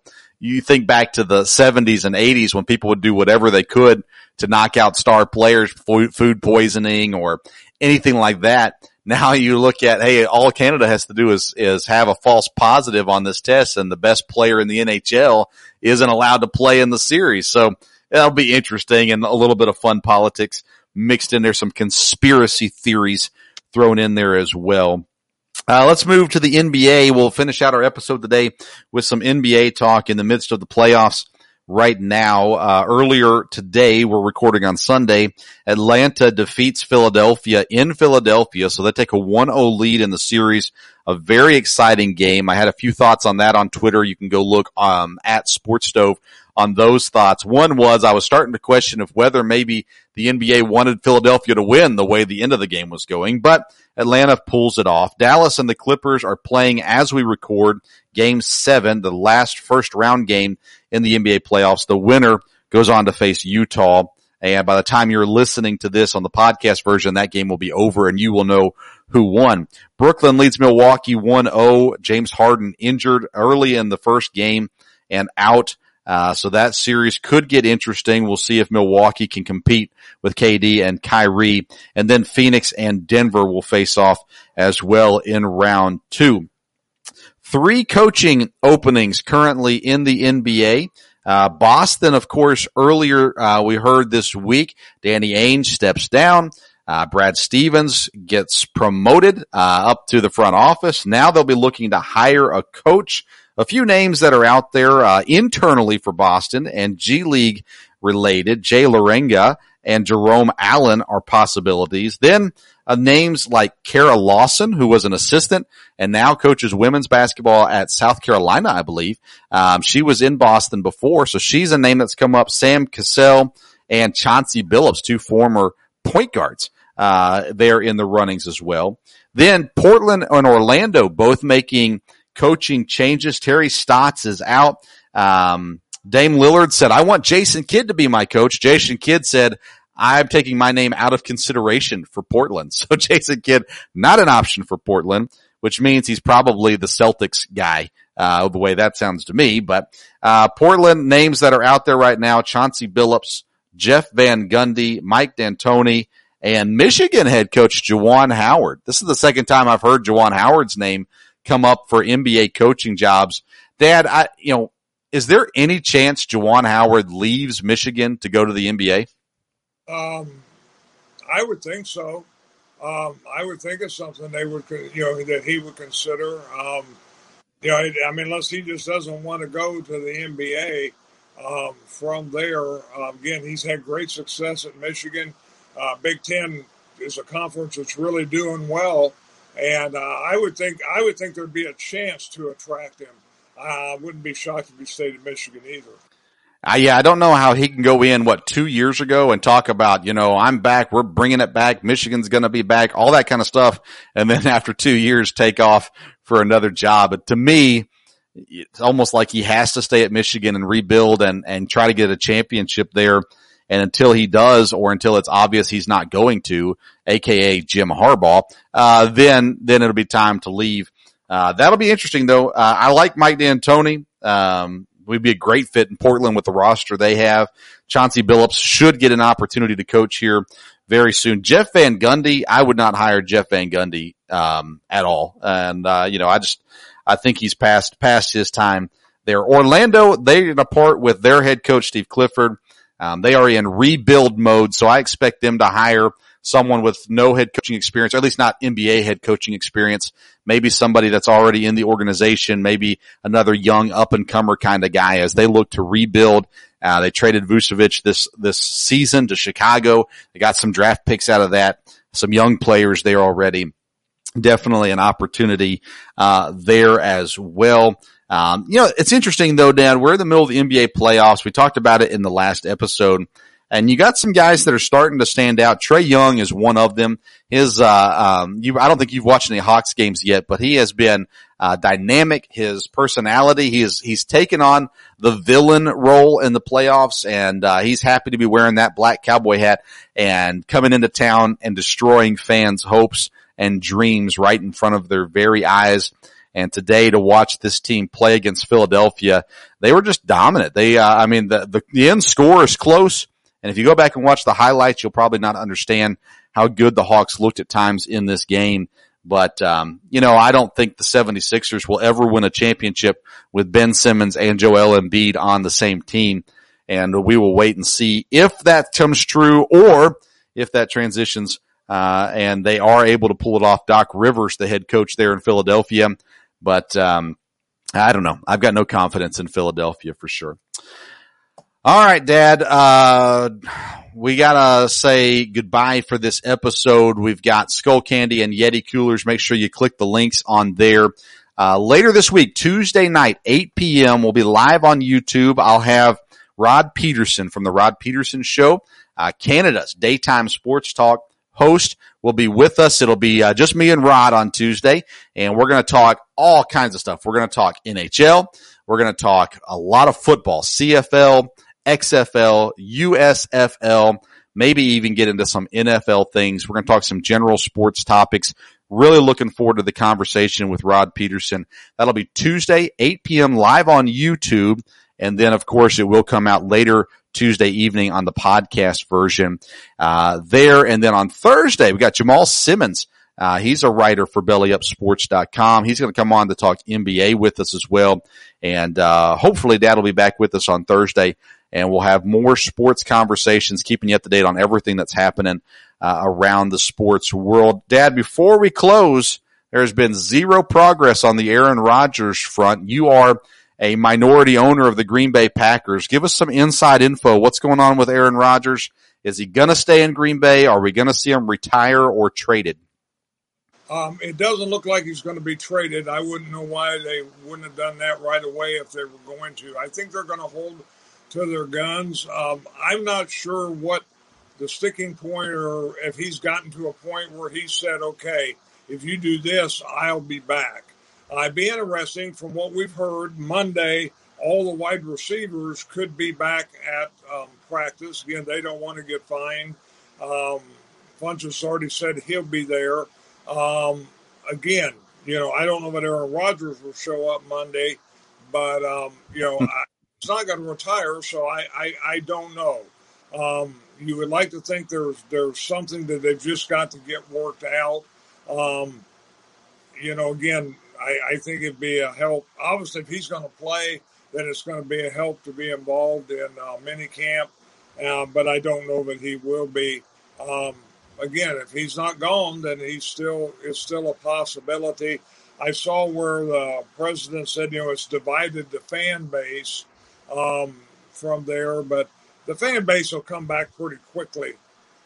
you think back to the 70s and 80s when people would do whatever they could to knock out star players, food poisoning or anything like that now you look at, hey, all Canada has to do is, is have a false positive on this test and the best player in the NHL isn't allowed to play in the series. So that'll be interesting and a little bit of fun politics mixed in there, some conspiracy theories thrown in there as well. Uh, let's move to the NBA. We'll finish out our episode today with some NBA talk in the midst of the playoffs right now. Uh, earlier today, we're recording on Sunday. Atlanta defeats Philadelphia in Philadelphia, so they take a 1-0 lead in the series. A very exciting game. I had a few thoughts on that on Twitter. You can go look um, at Sports Stove on those thoughts. One was I was starting to question of whether maybe the NBA wanted Philadelphia to win the way the end of the game was going, but Atlanta pulls it off. Dallas and the Clippers are playing as we record game seven, the last first round game in the NBA playoffs. The winner goes on to face Utah. And by the time you're listening to this on the podcast version, that game will be over and you will know who won. Brooklyn leads Milwaukee 1-0. James Harden injured early in the first game and out. Uh, so that series could get interesting. We'll see if Milwaukee can compete with KD and Kyrie. And then Phoenix and Denver will face off as well in round two. Three coaching openings currently in the NBA. Uh, Boston, of course, earlier, uh, we heard this week, Danny Ainge steps down. Uh, Brad Stevens gets promoted, uh, up to the front office. Now they'll be looking to hire a coach a few names that are out there uh, internally for Boston and G League related. Jay Larranaga and Jerome Allen are possibilities. Then uh, names like Kara Lawson, who was an assistant and now coaches women's basketball at South Carolina, I believe. Um, she was in Boston before, so she's a name that's come up. Sam Cassell and Chauncey Billups, two former point guards. Uh, they're in the runnings as well. Then Portland and Orlando both making coaching changes. Terry Stotts is out. Um, Dame Lillard said, I want Jason Kidd to be my coach. Jason Kidd said, I'm taking my name out of consideration for Portland. So Jason Kidd, not an option for Portland, which means he's probably the Celtics guy, uh, the way that sounds to me. But, uh, Portland names that are out there right now, Chauncey Billups, Jeff Van Gundy, Mike D'Antoni, and Michigan head coach Juwan Howard. This is the second time I've heard Juwan Howard's name come up for NBA coaching jobs. Dad, I, you know, is there any chance Juwan Howard leaves Michigan to go to the NBA? Um, I would think so. Um, I would think it's something they would, you know, that he would consider. Um, you know, I mean, unless he just doesn't want to go to the NBA. Um, from there, uh, again, he's had great success at Michigan. Uh, Big Ten is a conference that's really doing well, and uh, I would think I would think there'd be a chance to attract him. I wouldn't be shocked if he stayed in Michigan either. Uh, yeah, I don't know how he can go in, what, two years ago and talk about, you know, I'm back, we're bringing it back, Michigan's going to be back, all that kind of stuff. And then after two years, take off for another job. But to me, it's almost like he has to stay at Michigan and rebuild and, and try to get a championship there. And until he does, or until it's obvious he's not going to, aka Jim Harbaugh, uh, then, then it'll be time to leave. Uh, that'll be interesting though. Uh, I like Mike D'Antoni. Um, would be a great fit in Portland with the roster they have. Chauncey Billups should get an opportunity to coach here very soon. Jeff Van Gundy, I would not hire Jeff Van Gundy, um, at all. And, uh, you know, I just, I think he's past, past his time there. Orlando, they're apart with their head coach, Steve Clifford. Um, they are in rebuild mode. So I expect them to hire someone with no head coaching experience, or at least not NBA head coaching experience. Maybe somebody that's already in the organization, maybe another young up and comer kind of guy as they look to rebuild. Uh, they traded Vucevic this, this season to Chicago. They got some draft picks out of that, some young players there already. Definitely an opportunity, uh, there as well. Um, you know, it's interesting though, Dan, we're in the middle of the NBA playoffs. We talked about it in the last episode. And you got some guys that are starting to stand out. Trae Young is one of them. His, uh, um, you, I don't think you've watched any Hawks games yet, but he has been, uh, dynamic. His personality, he is, he's taken on the villain role in the playoffs and, uh, he's happy to be wearing that black cowboy hat and coming into town and destroying fans' hopes and dreams right in front of their very eyes. And today to watch this team play against Philadelphia, they were just dominant. They, uh, I mean, the, the, the end score is close and if you go back and watch the highlights, you'll probably not understand how good the Hawks looked at times in this game. But, um, you know, I don't think the 76ers will ever win a championship with Ben Simmons and Joel Embiid on the same team. And we will wait and see if that comes true or if that transitions, uh, and they are able to pull it off. Doc Rivers, the head coach there in Philadelphia. But, um, I don't know. I've got no confidence in Philadelphia for sure. All right, Dad. Uh, we gotta say goodbye for this episode. We've got Skull Candy and Yeti coolers. Make sure you click the links on there. Uh, later this week, Tuesday night, 8 p.m. We'll be live on YouTube. I'll have Rod Peterson from the Rod Peterson Show, uh, Canada's daytime sports talk host will be with us. It'll be uh, just me and Rod on Tuesday, and we're going to talk all kinds of stuff. We're going to talk NHL. We're going to talk a lot of football, CFL, XFL, USFL, maybe even get into some NFL things. We're going to talk some general sports topics. Really looking forward to the conversation with Rod Peterson. That'll be Tuesday, 8 p.m. live on YouTube. And then of course it will come out later Tuesday evening on the podcast version, uh, there. And then on Thursday, we got Jamal Simmons. Uh, he's a writer for bellyupsports.com. He's going to come on to talk NBA with us as well. And, uh, hopefully dad will be back with us on Thursday and we'll have more sports conversations, keeping you up to date on everything that's happening uh, around the sports world. Dad, before we close, there's been zero progress on the Aaron Rodgers front. You are a minority owner of the Green Bay Packers. Give us some inside info. What's going on with Aaron Rodgers? Is he going to stay in Green Bay? Are we going to see him retire or traded? Um, it doesn't look like he's going to be traded. I wouldn't know why they wouldn't have done that right away if they were going to. I think they're going to hold to their guns. Um, I'm not sure what the sticking point or if he's gotten to a point where he said, okay, if you do this, I'll be back. It'd be interesting from what we've heard Monday. all the wide receivers could be back at um, practice. Again, they don't want to get fined. Um, Funchess already said he'll be there. Um, again, you know, I don't know if Aaron Rodgers will show up Monday, but um, you know, I, it's not going to retire, so I, I, I don't know. Um, you would like to think there's there's something that they've just got to get worked out. Um, you know, again, I, I think it'd be a help. Obviously, if he's going to play, then it's going to be a help to be involved in uh, mini camp. Uh, but I don't know that he will be. Um, again, if he's not gone, then he's still it's still a possibility. I saw where the president said, you know, it's divided the fan base um, from there, but the fan base will come back pretty quickly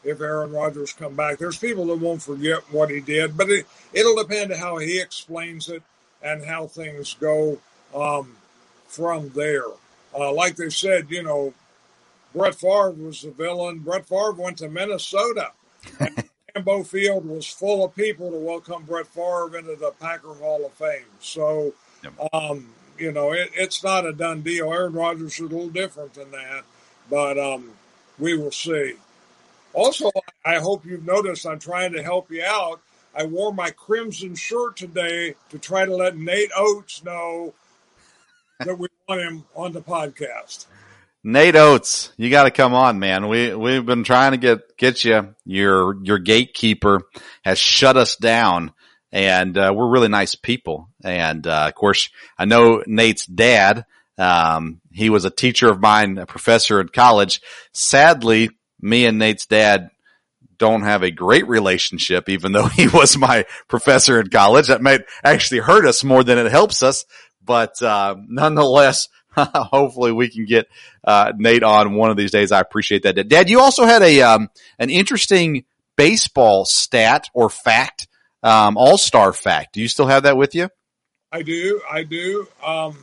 if Aaron Rodgers come back. There's people that won't forget what he did, but it, it'll depend on how he explains it and how things go um, from there. Uh, like they said, you know, Brett Favre was the villain. Brett Favre went to Minnesota. Lambeau Field was full of people to welcome Brett Favre into the Packer Hall of Fame. So, um, you know, it, it's not a done deal. Aaron Rodgers is a little different than that, but um, we will see. Also, I hope you've noticed I'm trying to help you out. I wore my crimson shirt today to try to let Nate Oats know that we want him on the podcast. Nate Oats, you got to come on, man. We we've been trying to get get you. Your your gatekeeper has shut us down, and uh, we're really nice people. And uh, of course, I know Nate's dad. Um, he was a teacher of mine, a professor in college. Sadly, me and Nate's dad don't have a great relationship, even though he was my professor in college. That might actually hurt us more than it helps us. But uh, nonetheless, hopefully we can get uh, Nate on one of these days. I appreciate that. Dad, you also had a um, an interesting baseball stat or fact, um, all star fact. Do you still have that with you? I do. I do. Um,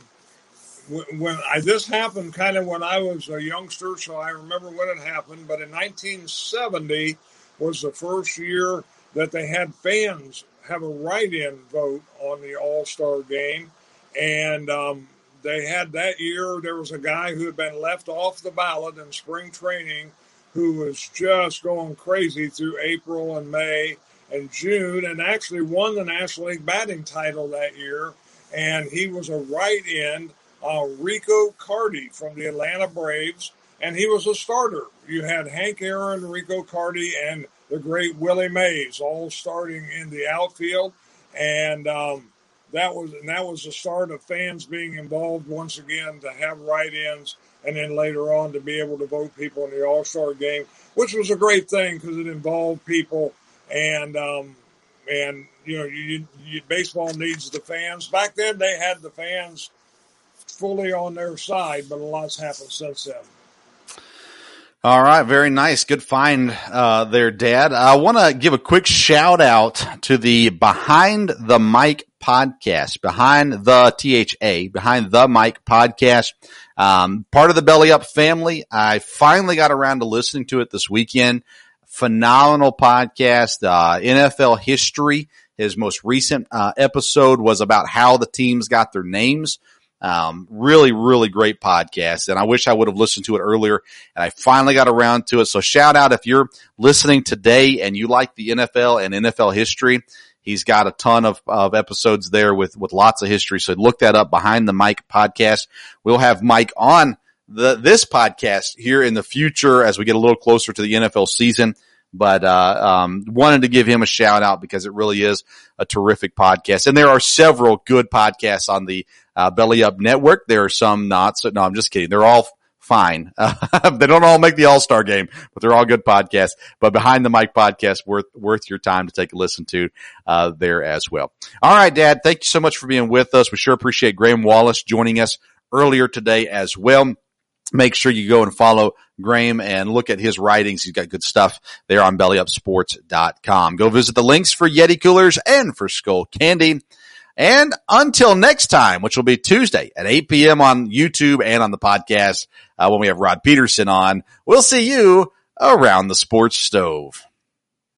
when I this happened kind of when I was a youngster, so I remember when it happened. But in 1970 was the first year that they had fans have a write-in vote on the All Star game, and um, they had that year. There was a guy who had been left off the ballot in spring training, who was just going crazy through April and May and June, and actually won the National League batting title that year. And he was a write-in uh, Rico Carty from the Atlanta Braves, and he was a starter. You had Hank Aaron, Rico Carty, and the great Willie Mays all starting in the outfield, and um, that was and that was the start of fans being involved once again to have write-ins, and then later on to be able to vote people in the All Star game, which was a great thing because it involved people and. Um, and you know, you, you, baseball needs the fans. Back then, they had the fans fully on their side, but a lot's happened since then. All right, very nice. Good find uh, there, Dad. I want to give a quick shout out to the Behind the Mic podcast, Behind the THA, Behind the Mic podcast. Um, part of the Belly Up family. I finally got around to listening to it this weekend. Phenomenal podcast, uh, NFL history. His most recent uh, episode was about how the teams got their names. Um, really, really great podcast. And I wish I would have listened to it earlier and I finally got around to it. So shout out if you're listening today and you like the NFL and NFL history. He's got a ton of, of episodes there with, with lots of history. So look that up behind the Mic podcast. We'll have Mike on the, this podcast here in the future as we get a little closer to the NFL season but uh, um, wanted to give him a shout out because it really is a terrific podcast. And there are several good podcasts on the uh, Belly Up Network. There are some not. So no, I'm just kidding. They're all fine. Uh, they don't all make the All Star game, but they're all good podcasts. But behind the mic podcast, worth worth your time to take a listen to uh, there as well. All right, Dad. Thank you so much for being with us. We sure appreciate Graeme Wallace joining us earlier today as well make sure you go and follow Graeme and look at his writings. He's got good stuff there on bellyupsports.com. Go visit the links for Yeti coolers and for Skull Candy. And until next time, which will be Tuesday at 8 p.m. on YouTube and on the podcast uh, when we have Rod Peterson on, we'll see you around the sports stove.